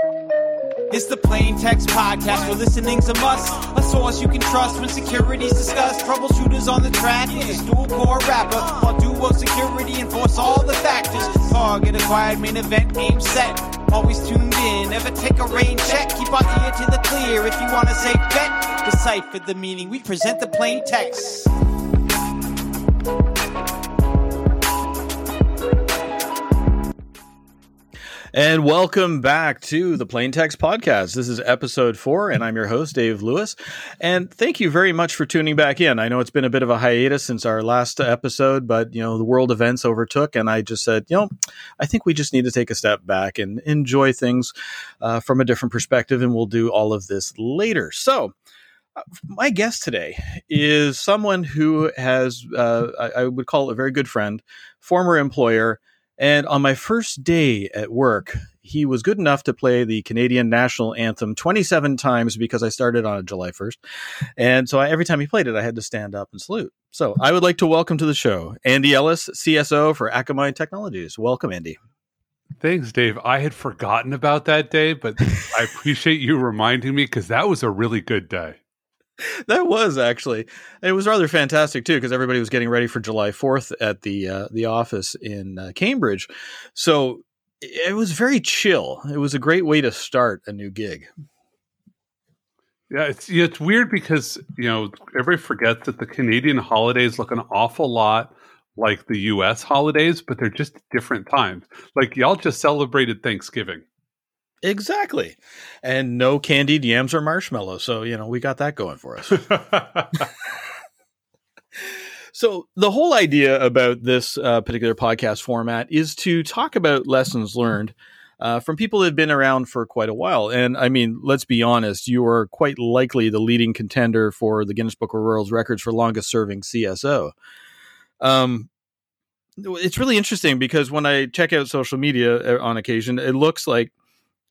It's the Plain Text Podcast where listening's a must. A source you can trust when security's discussed. Troubleshooters on the track with a dual core rapper. While duo security enforce all the factors. Target acquired main event game set. Always tuned in, never take a rain check. Keep our ear to the clear if you want to say bet. Decipher the meaning, we present the plain text. And welcome back to the Plain Text Podcast. This is episode four, and I'm your host, Dave Lewis. And thank you very much for tuning back in. I know it's been a bit of a hiatus since our last episode, but you know, the world events overtook, and I just said, you know, I think we just need to take a step back and enjoy things uh, from a different perspective, and we'll do all of this later. So, uh, my guest today is someone who has, uh, I, I would call a very good friend, former employer, and on my first day at work, he was good enough to play the Canadian national anthem 27 times because I started on July 1st. And so I, every time he played it, I had to stand up and salute. So I would like to welcome to the show Andy Ellis, CSO for Akamai Technologies. Welcome, Andy. Thanks, Dave. I had forgotten about that day, but I appreciate you reminding me because that was a really good day. that was actually. It was rather fantastic too because everybody was getting ready for July 4th at the uh, the office in uh, Cambridge. So it was very chill. It was a great way to start a new gig. Yeah it's it's weird because you know everybody forgets that the Canadian holidays look an awful lot like the US holidays but they're just different times. Like y'all just celebrated Thanksgiving Exactly. And no candied yams or marshmallows. So, you know, we got that going for us. so, the whole idea about this uh, particular podcast format is to talk about lessons learned uh, from people that have been around for quite a while. And I mean, let's be honest, you are quite likely the leading contender for the Guinness Book of World Records for longest serving CSO. Um, it's really interesting because when I check out social media uh, on occasion, it looks like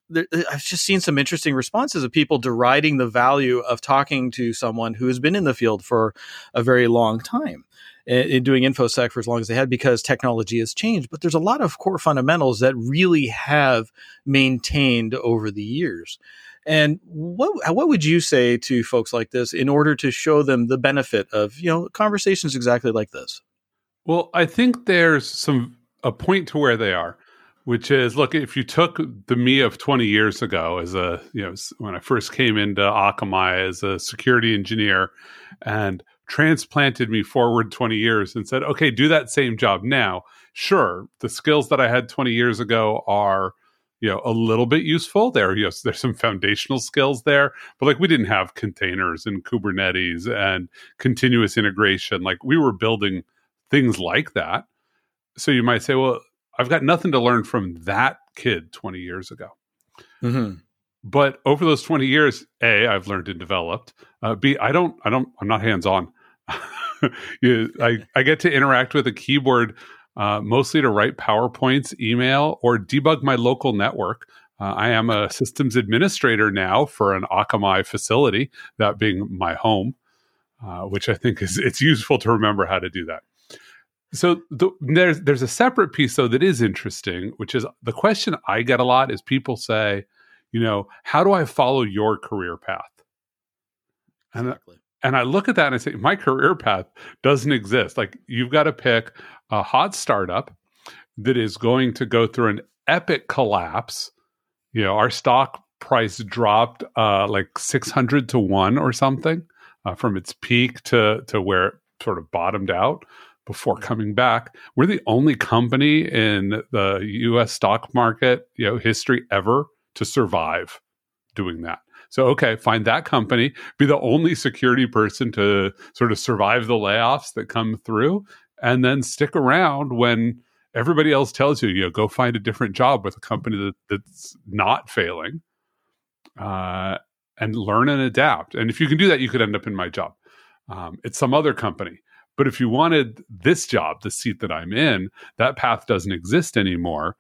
there, uh, I've just seen some interesting responses of people deriding the value of talking to someone who has been in the field for a very long time eh, and doing infosec for as long as they had because technology has changed. But there's a lot of core fundamentals that really have maintained over the years. And what uh, what would you say to folks like this in order to show them the benefit of you know conversations exactly like this? Well i think there's some a point to where they are which is look if you took the me of 20 years ago as a you know when i first came into akamai as a security engineer and transplanted me forward 20 years and said okay do that same job now. Sure the skills that i had 20 years ago are you know a little bit useful. There you know there's some foundational skills there but like we didn't have containers and kubernetes and continuous integration. Like we were building things like that. So you might say well I've got nothing to learn from that kid 20 years ago. Mm-hmm. But over those 20 years, A, I've learned and developed. Uh, B, I don't, I don't, I'm not hands on. I, I get to interact with a keyboard uh, mostly to write PowerPoints, email, or debug my local network. Uh, I am a systems administrator now for an Akamai facility, that being my home, uh, which I think is it's useful to remember how to do that. So the, there's there's a separate piece though that is interesting, which is the question I get a lot is people say, you know, how do I follow your career path? And exactly. and I look at that and I say, my career path doesn't exist. Like you've got to pick a hot startup that is going to go through an epic collapse. You know, our stock price dropped uh, like six hundred to one or something uh, from its peak to to where it sort of bottomed out before coming back. We're the only company in the US stock market, you know, history ever to survive doing that. So okay, find that company, be the only security person to sort of survive the layoffs that come through and then stick around when everybody else tells you, you know, go find a different job with a company that, that's not failing. Uh, and learn and adapt. And if you can do that, you could end up in my job. Um, it's some other company but if you wanted this job, the seat that I'm in, that path doesn't exist anymore.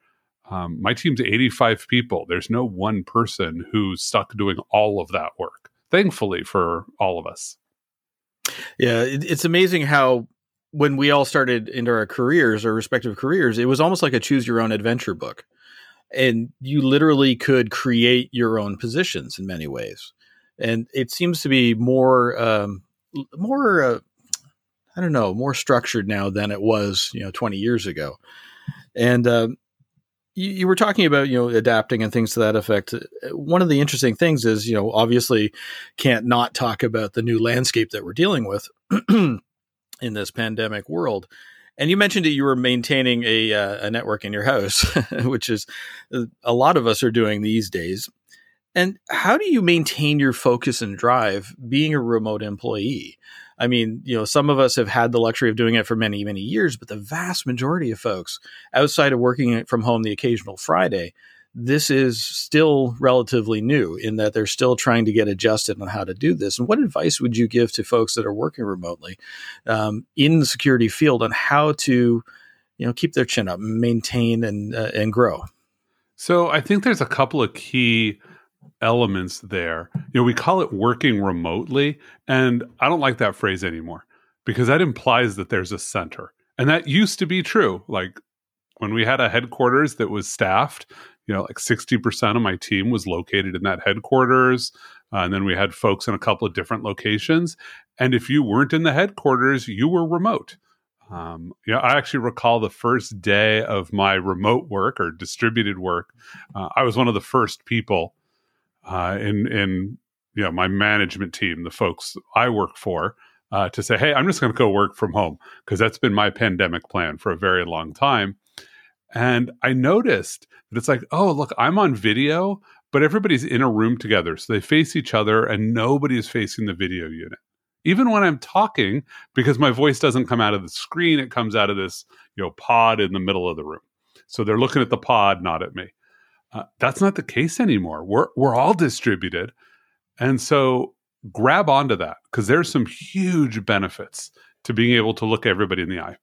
Um, my team's 85 people. There's no one person who's stuck doing all of that work, thankfully, for all of us. Yeah, it's amazing how when we all started into our careers, our respective careers, it was almost like a choose your own adventure book. and you literally could create your own positions in many ways. And it seems to be more, um, more, uh, I don't know, more structured now than it was, you know, 20 years ago. And um, you, you, were talking about, you know, adapting and things to that effect. One of the interesting things is, you know, obviously can't not talk about the new landscape that we're dealing with in this pandemic world. And you mentioned that you were maintaining a, uh, a network in your house, which is uh, a lot of us are doing these days. And how do you maintain your focus and drive being a remote employee? I mean, you know, some of us have had the luxury of doing it for many, many years, but the vast majority of folks outside of working from home the occasional Friday, this is still relatively new in that they're still trying to get adjusted on how to do this. And what advice would you give to folks that are working remotely um, in the security field on how to, you know, keep their chin up, maintain and uh, and grow? So I think there's a couple of key elements there. You know, we call it working remotely, and I don't like that phrase anymore because that implies that there's a center. And that used to be true. Like when we had a headquarters that was staffed, you know, like 60% of my team was located in that headquarters. Uh, and then we had folks in a couple of different locations. And if you weren't in the headquarters, you were remote. Um, you know, I actually recall the first day of my remote work or distributed work. Uh, I was one of the first people uh, in in you know my management team, the folks I work for, uh, to say, "Hey, I'm just going to go work from home because that's been my pandemic plan for a very long time." And I noticed that it's like, "Oh, look, I'm on video, but everybody's in a room together, so they face each other, and nobody is facing the video unit." Even when I'm talking, because my voice doesn't come out of the screen, it comes out of this you know pod in the middle of the room. So they're looking at the pod, not at me. Uh, that's not the case anymore. We're we're all distributed, and so grab onto that because there's some huge benefits to being able to look everybody in the eye.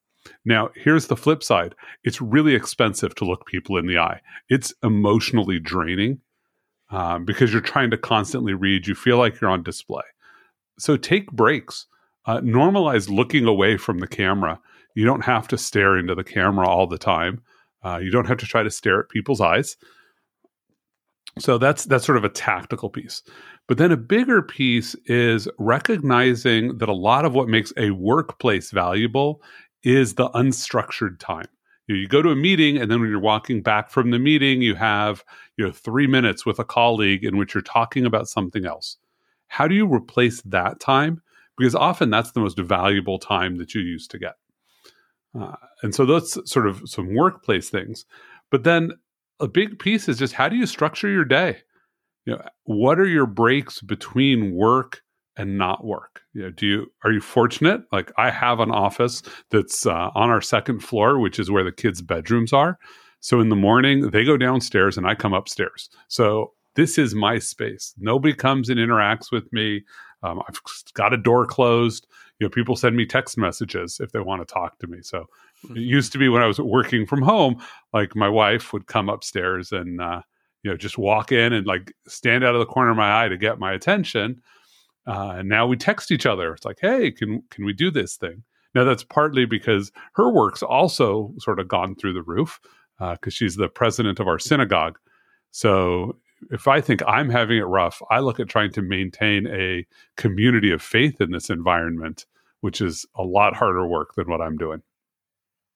Now, here's the flip side: it's really expensive to look people in the eye. It's emotionally draining um, because you're trying to constantly read. You feel like you're on display. So take breaks. Uh, normalize looking away from the camera. You don't have to stare into the camera all the time. Uh, you don't have to try to stare at people's eyes. So that's that's sort of a tactical piece. But then a bigger piece is recognizing that a lot of what makes a workplace valuable is the unstructured time. You, know, you go to a meeting and then when you're walking back from the meeting, you have, you know, 3 minutes with a colleague in which you're talking about something else. How do you replace that time? Because often that's the most valuable time that you used to get. Uh, and so that's sort of some workplace things. But then a big piece is just how do you structure your day? You know, what are your breaks between work and not work? You know, do you are you fortunate? Like I have an office that's uh, on our second floor, which is where the kids' bedrooms are. So in the morning they go downstairs and I come upstairs. So this is my space. Nobody comes and interacts with me. Um, I've got a door closed. You know, people send me text messages if they want to talk to me. So it used to be when I was working from home, like my wife would come upstairs and uh, you know just walk in and like stand out of the corner of my eye to get my attention. Uh, and now we text each other. It's like, hey, can can we do this thing? Now that's partly because her work's also sort of gone through the roof because uh, she's the president of our synagogue. So if I think I'm having it rough, I look at trying to maintain a community of faith in this environment, which is a lot harder work than what I'm doing.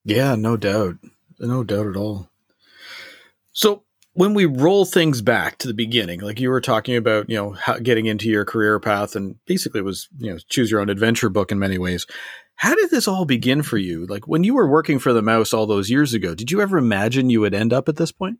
Yeah, no doubt. No doubt at all. So when we roll things back to the beginning, like you were talking about, you know, how, getting into your career path and basically was, you know, choose your own adventure book in many ways. How did this all begin for you? Like when you were working for the mouse all those years ago, did you ever imagine you would end up at this point?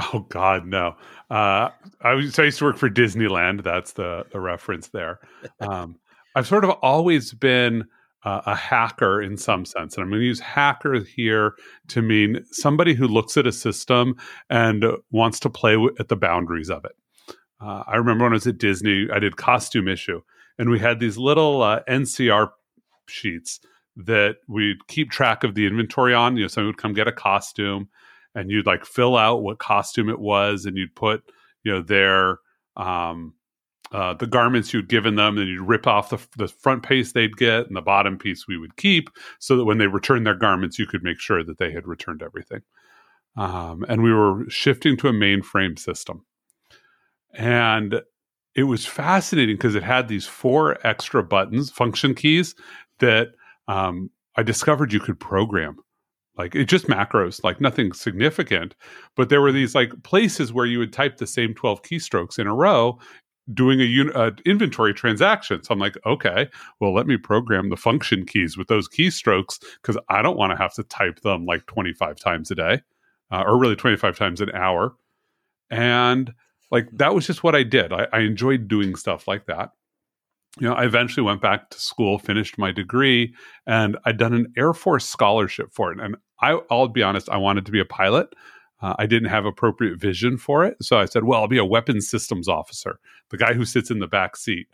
Oh God, no. Uh, I, was, I used to work for Disneyland. That's the the reference there. Um, I've sort of always been uh, a hacker in some sense. And I'm going to use hacker here to mean somebody who looks at a system and wants to play w- at the boundaries of it. Uh, I remember when I was at Disney, I did costume issue, and we had these little uh, NCR sheets that we'd keep track of the inventory on. You know, someone would come get a costume, and you'd like fill out what costume it was, and you'd put you know their um, uh, the garments you'd given them, and you'd rip off the, the front piece they'd get, and the bottom piece we would keep, so that when they returned their garments, you could make sure that they had returned everything. um, and we were shifting to a mainframe system. And it was fascinating because it had these four extra buttons, function keys that um, I discovered you could program. Like it just macros, like nothing significant. But there were these like places where you would type the same 12 keystrokes in a row doing a un- uh, inventory transaction. So I'm like, okay, well, let me program the function keys with those keystrokes because I don't want to have to type them like 25 times a day uh, or really 25 times an hour. And like that was just what I did. I, I enjoyed doing stuff like that. You know, I eventually went back to school, finished my degree, and I'd done an Air Force scholarship for it. And I, I'll be honest, I wanted to be a pilot. Uh, I didn't have appropriate vision for it. So I said, well, I'll be a weapons systems officer, the guy who sits in the back seat.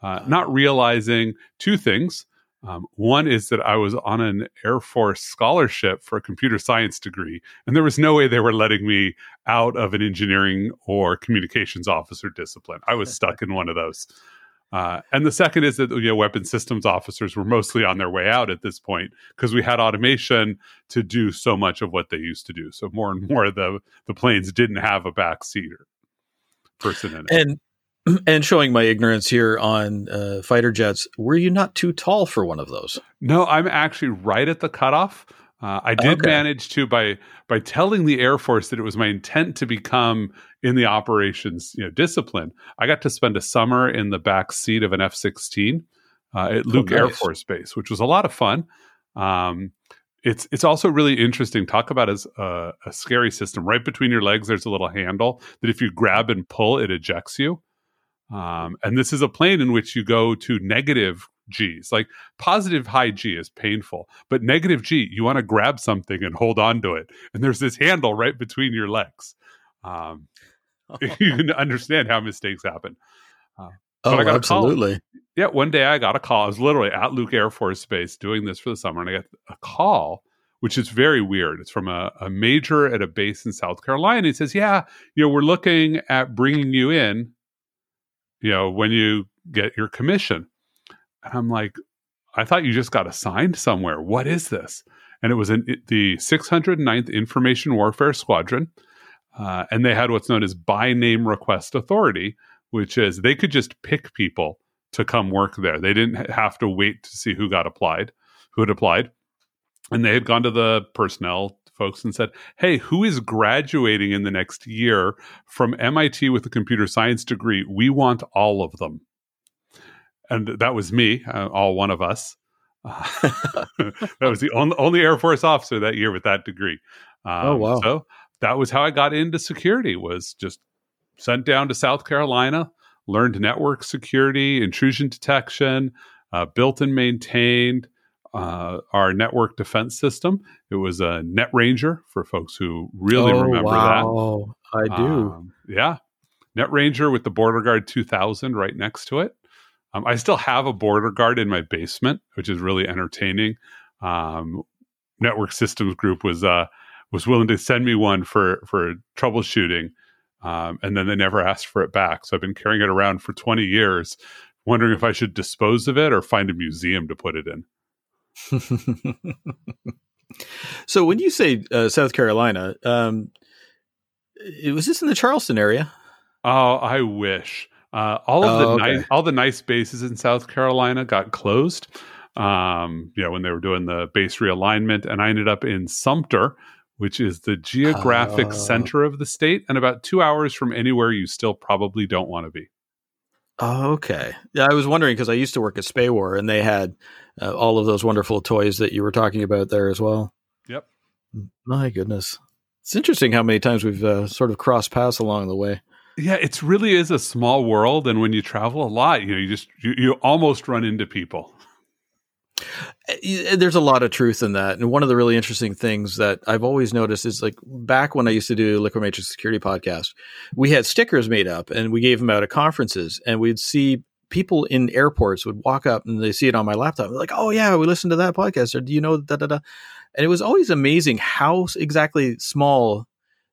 Uh, not realizing two things. Um, one is that I was on an Air Force scholarship for a computer science degree, and there was no way they were letting me out of an engineering or communications officer discipline. I was stuck in one of those. Uh, and the second is that you know, weapon systems officers were mostly on their way out at this point because we had automation to do so much of what they used to do. So more and more the the planes didn't have a back seater person in it. And and showing my ignorance here on uh, fighter jets, were you not too tall for one of those? No, I'm actually right at the cutoff. Uh, I did okay. manage to by by telling the Air Force that it was my intent to become in the operations you know discipline. I got to spend a summer in the back seat of an F-16 uh, at Luke oh, nice. Air Force Base, which was a lot of fun. Um, it's it's also really interesting. Talk about as a, a, scary system. Right between your legs, there's a little handle that if you grab and pull, it ejects you. Um, and this is a plane in which you go to negative G's. Like positive high G is painful, but negative G, you want to grab something and hold on to it. And there's this handle right between your legs. Um, you can understand how mistakes happen. Uh, oh, absolutely. Yeah, one day I got a call. I was literally at Luke Air Force Base doing this for the summer, and I got a call, which is very weird. It's from a, a major at a base in South Carolina. He says, "Yeah, you know, we're looking at bringing you in you know, when you get your commission. And I'm like, I thought you just got assigned somewhere. What is this? And it was in the 609th Information Warfare Squadron. Uh, and they had what's known as by name request authority, which is they could just pick people to come work there. They didn't have to wait to see who got applied, who had applied. And they had gone to the personnel folks and said, Hey, who is graduating in the next year from MIT with a computer science degree? We want all of them. And that was me, uh, all one of us. Uh, that was the only, only Air Force officer that year with that degree. Um, oh, wow. So that was how I got into security was just sent down to South Carolina, learned network security, intrusion detection, uh, built and maintained, uh, our network defense system. It was a Net Ranger for folks who really oh, remember wow. that. I do. Um, yeah. Net Ranger with the Border Guard 2000 right next to it. Um, I still have a Border Guard in my basement, which is really entertaining. Um, network Systems Group was uh, was willing to send me one for for troubleshooting, um, and then they never asked for it back. So I've been carrying it around for 20 years, wondering if I should dispose of it or find a museum to put it in. so when you say uh, South Carolina, um, was this in the Charleston area? Oh, I wish. Uh, all of oh, the okay. nice, all the nice bases in South Carolina got closed. Um, you know, when they were doing the base realignment, and I ended up in Sumter, which is the geographic uh, center of the state, and about two hours from anywhere you still probably don't want to be. Oh, okay. Yeah, I was wondering because I used to work at SPAWAR and they had uh, all of those wonderful toys that you were talking about there as well. Yep. My goodness. It's interesting how many times we've uh, sort of crossed paths along the way. Yeah, it really is a small world, and when you travel a lot, you know, you just you, you almost run into people. Eh, there's a lot of truth in that. And one of the really interesting things that I've always noticed is like back when I used to do Liquid Matrix Security podcast, we had stickers made up and we gave them out at conferences and we'd see people in airports would walk up and they see it on my laptop. They're like, oh yeah, we listened to that podcast. Or do you know da da da? And it was always amazing how exactly small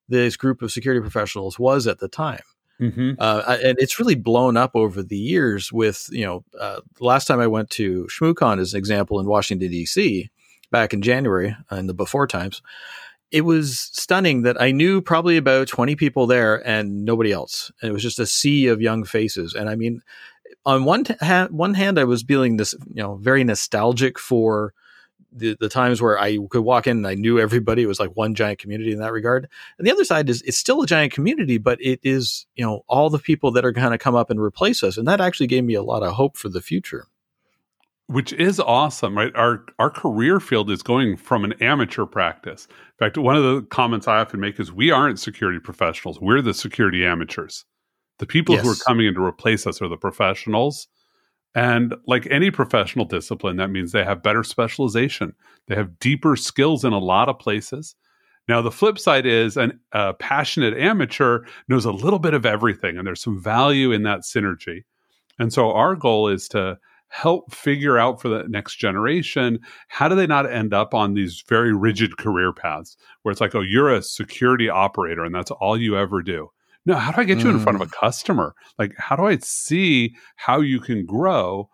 this group of security professionals was at the time. Mm-hmm. Uh, and it's really blown up over the years. With you know, uh, last time I went to ShmooCon as an example in Washington D.C. back in January uh, in the before times, it was stunning that I knew probably about 20 people there and nobody else. And it was just a sea of young faces. And I mean, on one t- ha- one hand, I was feeling this, you know, very nostalgic for the, the times where I could walk in and I knew everybody. It was like one giant community in that regard. And the other side is it's still a giant community, but it is, you know, all the people that are going to come up and replace us. And that actually gave me a lot of hope for the future which is awesome, right? Our our career field is going from an amateur practice. In fact, one of the comments I often make is we aren't security professionals. We're the security amateurs. The people yes. who are coming in to replace us are the professionals. And like any professional discipline, that means they have better specialization. They have deeper skills in a lot of places. Now, the flip side is an, a passionate amateur knows a little bit of everything, and there's some value in that synergy. And so, our goal is to help figure out for the next generation how do they not end up on these very rigid career paths where it's like oh you're a security operator and that's all you ever do no how do i get you in front of a mm. customer like how do i see how you can grow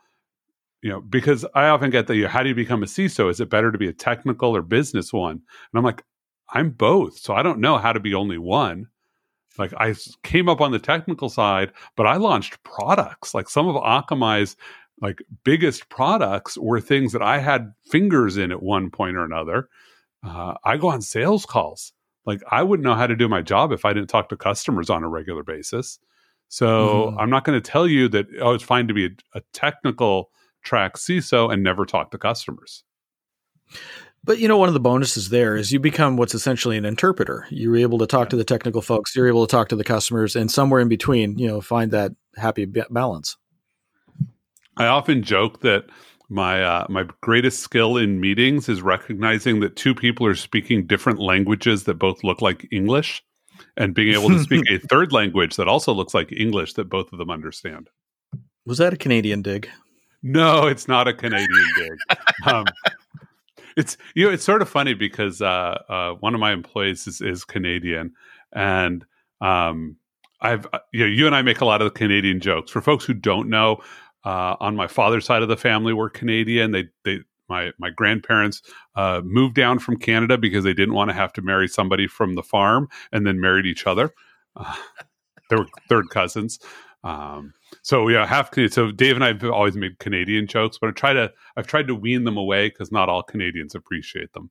you know because i often get the how do you become a ciso is it better to be a technical or business one and i'm like i'm both so i don't know how to be only one like I came up on the technical side, but I launched products. Like some of Akamai's like biggest products were things that I had fingers in at one point or another. Uh, I go on sales calls. Like I wouldn't know how to do my job if I didn't talk to customers on a regular basis. So mm. I'm not going to tell you that oh it's fine to be a, a technical track CISO and never talk to customers. But you know, one of the bonuses there is you become what's essentially an interpreter. You're able to talk to the technical folks. You're able to talk to the customers, and somewhere in between, you know, find that happy balance. I often joke that my uh, my greatest skill in meetings is recognizing that two people are speaking different languages that both look like English, and being able to speak a third language that also looks like English that both of them understand. Was that a Canadian dig? No, it's not a Canadian dig. Um, it's you know it's sort of funny because uh, uh, one of my employees is, is Canadian, and um, I've uh, you know you and I make a lot of the Canadian jokes. For folks who don't know, uh, on my father's side of the family were Canadian. They they my my grandparents uh, moved down from Canada because they didn't want to have to marry somebody from the farm and then married each other. Uh, they were third cousins. Um, so yeah, half Canadian. so Dave and I have always made Canadian jokes, but I try to I've tried to wean them away because not all Canadians appreciate them.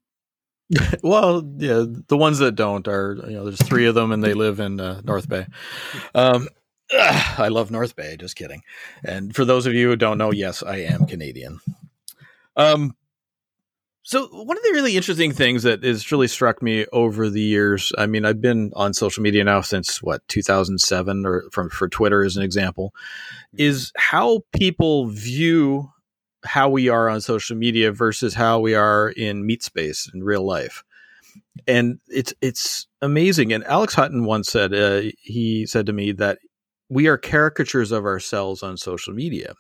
well, yeah, the ones that don't are you know there's three of them and they live in uh, North Bay. Um, Ugh, I love North Bay. Just kidding. And for those of you who don't know, yes, I am Canadian. Um, so one of the really interesting things that has really struck me over the years, I mean, I've been on social media now since what 2007, or from for Twitter as an example, is how people view how we are on social media versus how we are in meet space in real life and it's it's amazing. And Alex Hutton once said uh, he said to me that we are caricatures of ourselves on social media.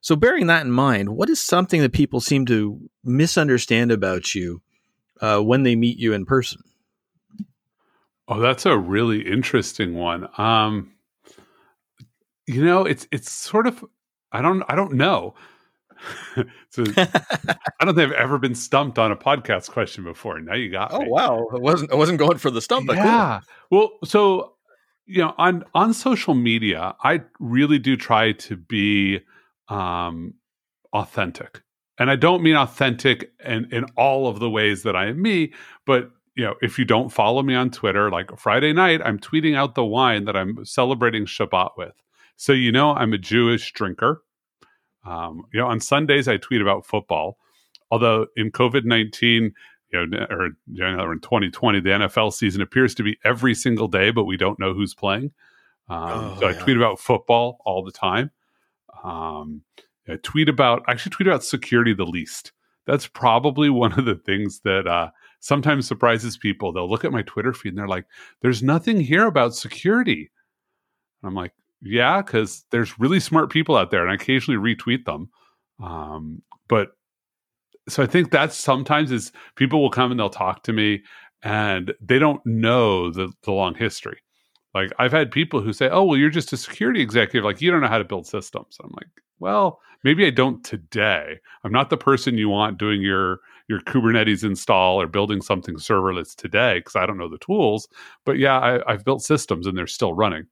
So, bearing that in mind, what is something that people seem to misunderstand about you uh, when they meet you in person? Oh, that's a really interesting one. Um, you know, it's it's sort of I don't I don't know. so I don't think I've ever been stumped on a podcast question before. Now you got oh, me. wow. I wasn't I wasn't going for the stump. Yeah. Well, so you know on on social media i really do try to be um authentic. And i don't mean authentic in in all of the ways that i am me but you know if you don't follow me on twitter like friday night i'm tweeting out the wine that i'm celebrating shabbat with. So you know i'm a jewish drinker. Um, you know on sundays i tweet about football. Although in covid-19 you know, or know, in 2020, the NFL season appears to be every single day, but we don't know who's playing. Um, oh, so I yeah. tweet about football all the time. Um, I tweet about, I actually tweet about security the least. That's probably one of the things that uh, sometimes surprises people. They'll look at my Twitter feed and they're like, "There's nothing here about security." And I'm like, "Yeah, because there's really smart people out there, and I occasionally retweet them." Um, but so I think that's sometimes is people will come and they'll talk to me and they don't know the, the long history. Like I've had people who say, "Oh, well, you're just a security executive. Like you don't know how to build systems." I'm like, "Well, maybe I don't today. I'm not the person you want doing your your Kubernetes install or building something serverless today because I don't know the tools. But yeah, I, have built systems and they're still running.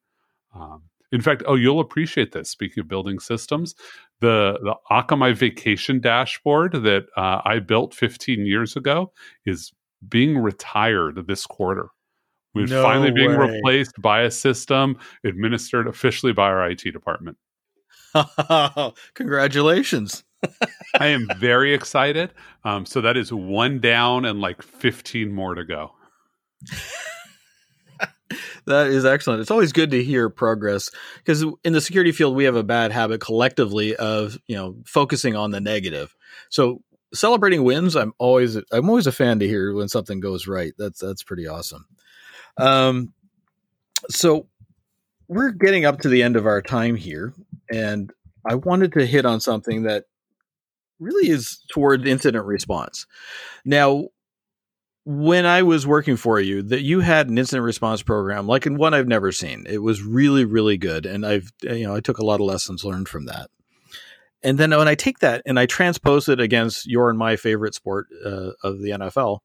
Um, in fact, oh, you'll appreciate this. Speaking of building systems, the the Akamai vacation dashboard that uh, I built 15 years ago is being retired this quarter. We're no finally being way. replaced by a system administered officially by our IT department. Congratulations. I am very excited. Um, so that is one down and like 15 more to go. That is excellent. It's always good to hear progress because in the security field we have a bad habit collectively of you know focusing on the negative. So celebrating wins, I'm always I'm always a fan to hear when something goes right. That's that's pretty awesome. Um, so we're getting up to the end of our time here, and I wanted to hit on something that really is toward incident response. Now, when I was working for you, that you had an incident response program like in one I've never seen. It was really, really good, and I've you know I took a lot of lessons learned from that. And then when I take that and I transpose it against your and my favorite sport uh, of the NFL,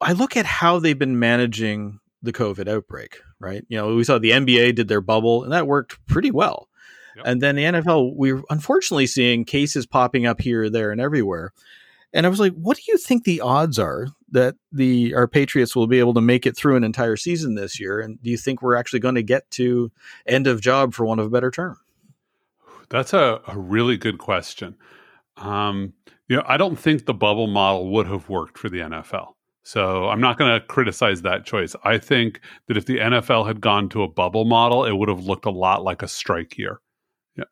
I look at how they've been managing the COVID outbreak. Right, you know, we saw the NBA did their bubble, and that worked pretty well. Yep. And then the NFL, we're unfortunately seeing cases popping up here, there, and everywhere. And I was like, what do you think the odds are that the our Patriots will be able to make it through an entire season this year? And do you think we're actually going to get to end of job for one of a better term? That's a, a really good question. Um, you know, I don't think the bubble model would have worked for the NFL. So I'm not going to criticize that choice. I think that if the NFL had gone to a bubble model, it would have looked a lot like a strike year.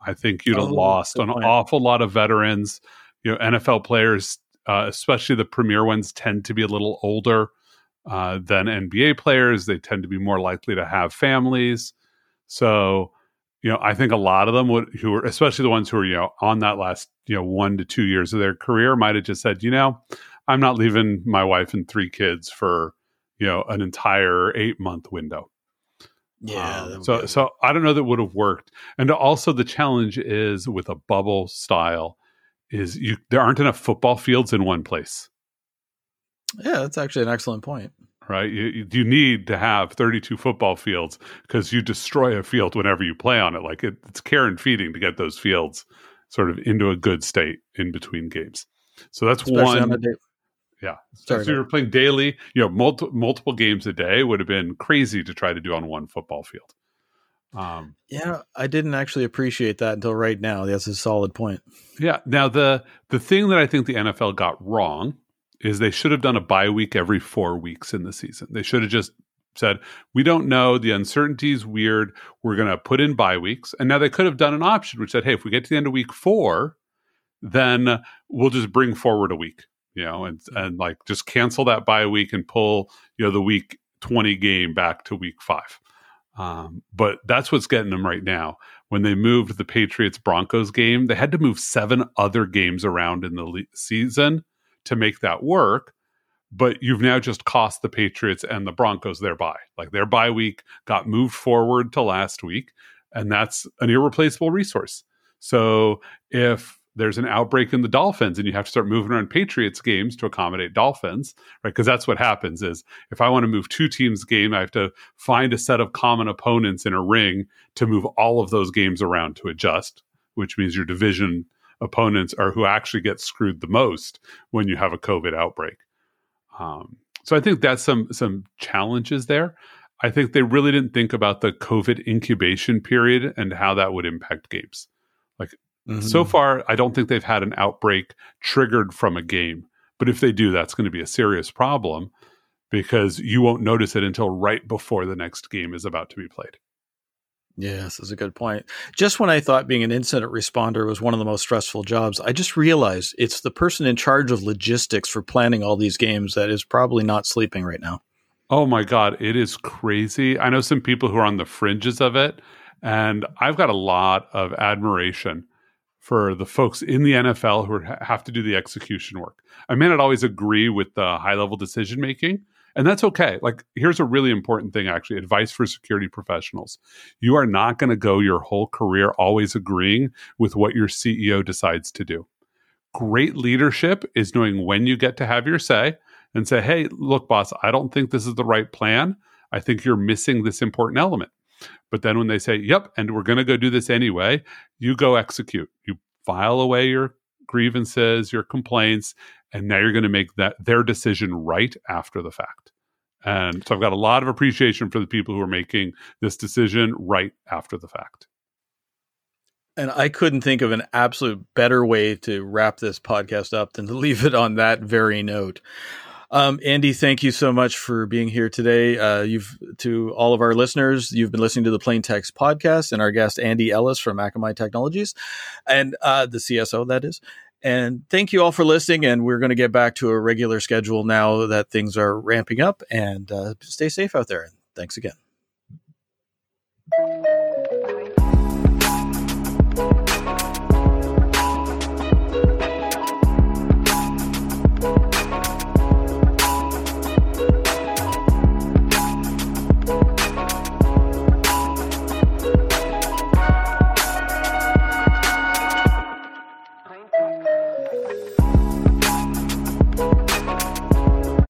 I think you'd have oh, lost an point. awful lot of veterans. You know, NFL players, uh, especially the premier ones, tend to be a little older uh, than NBA players. They tend to be more likely to have families. So, you know, I think a lot of them would, who are, especially the ones who are, you know, on that last, you know, one to two years of their career, might have just said, you know, I'm not leaving my wife and three kids for, you know, an entire eight month window. Yeah. Um, so so I don't know that would have worked. And also the challenge is with a bubble style is you there aren't enough football fields in one place. Yeah, that's actually an excellent point. Right? You you need to have 32 football fields because you destroy a field whenever you play on it. Like it, it's care and feeding to get those fields sort of into a good state in between games. So that's Especially one. On yeah. Sorry, so you were playing daily, you know, multi- multiple games a day would have been crazy to try to do on one football field. Um, yeah, I didn't actually appreciate that until right now. That's a solid point. Yeah. Now the the thing that I think the NFL got wrong is they should have done a bye week every four weeks in the season. They should have just said, "We don't know. The uncertainty is weird. We're going to put in bye weeks." And now they could have done an option which said, "Hey, if we get to the end of week four, then we'll just bring forward a week." you know, and and like just cancel that bye week and pull you know the week twenty game back to week five. Um, but that's what's getting them right now. When they moved the Patriots Broncos game, they had to move seven other games around in the le- season to make that work. But you've now just cost the Patriots and the Broncos their bye. Like their bye week got moved forward to last week, and that's an irreplaceable resource. So if there's an outbreak in the Dolphins and you have to start moving around Patriots games to accommodate Dolphins, right? Because that's what happens is if I want to move two teams game, I have to find a set of common opponents in a ring to move all of those games around to adjust, which means your division opponents are who actually get screwed the most when you have a COVID outbreak. Um, so I think that's some some challenges there. I think they really didn't think about the COVID incubation period and how that would impact games. Like Mm-hmm. So far, I don't think they've had an outbreak triggered from a game. But if they do, that's going to be a serious problem because you won't notice it until right before the next game is about to be played. Yes, that's a good point. Just when I thought being an incident responder was one of the most stressful jobs, I just realized it's the person in charge of logistics for planning all these games that is probably not sleeping right now. Oh my God, it is crazy. I know some people who are on the fringes of it, and I've got a lot of admiration for the folks in the NFL who have to do the execution work. I may not always agree with the high level decision making, and that's okay. Like, here's a really important thing actually advice for security professionals. You are not going to go your whole career always agreeing with what your CEO decides to do. great leadership is knowing when you get to have your say and say, hey, look, boss, I don't think this is the right plan. I think you're missing this important element. But then when they say, yep, and we're going to go do this anyway, you go execute. You file away your grievances, your complaints, and now you're going to make that their decision right after the fact. And so I've got a lot of appreciation for the people who are making this decision right after the fact. And I couldn't think of an absolute better way to wrap this podcast up than to leave it on that very note. Um, Andy, thank you so much for being here today. Uh, you've to all of our listeners, you've been listening to the Plain Text podcast and our guest Andy Ellis from Akamai Technologies, and uh, the CSO that is. And thank you all for listening. And we're going to get back to a regular schedule now that things are ramping up. And uh, stay safe out there. And thanks again.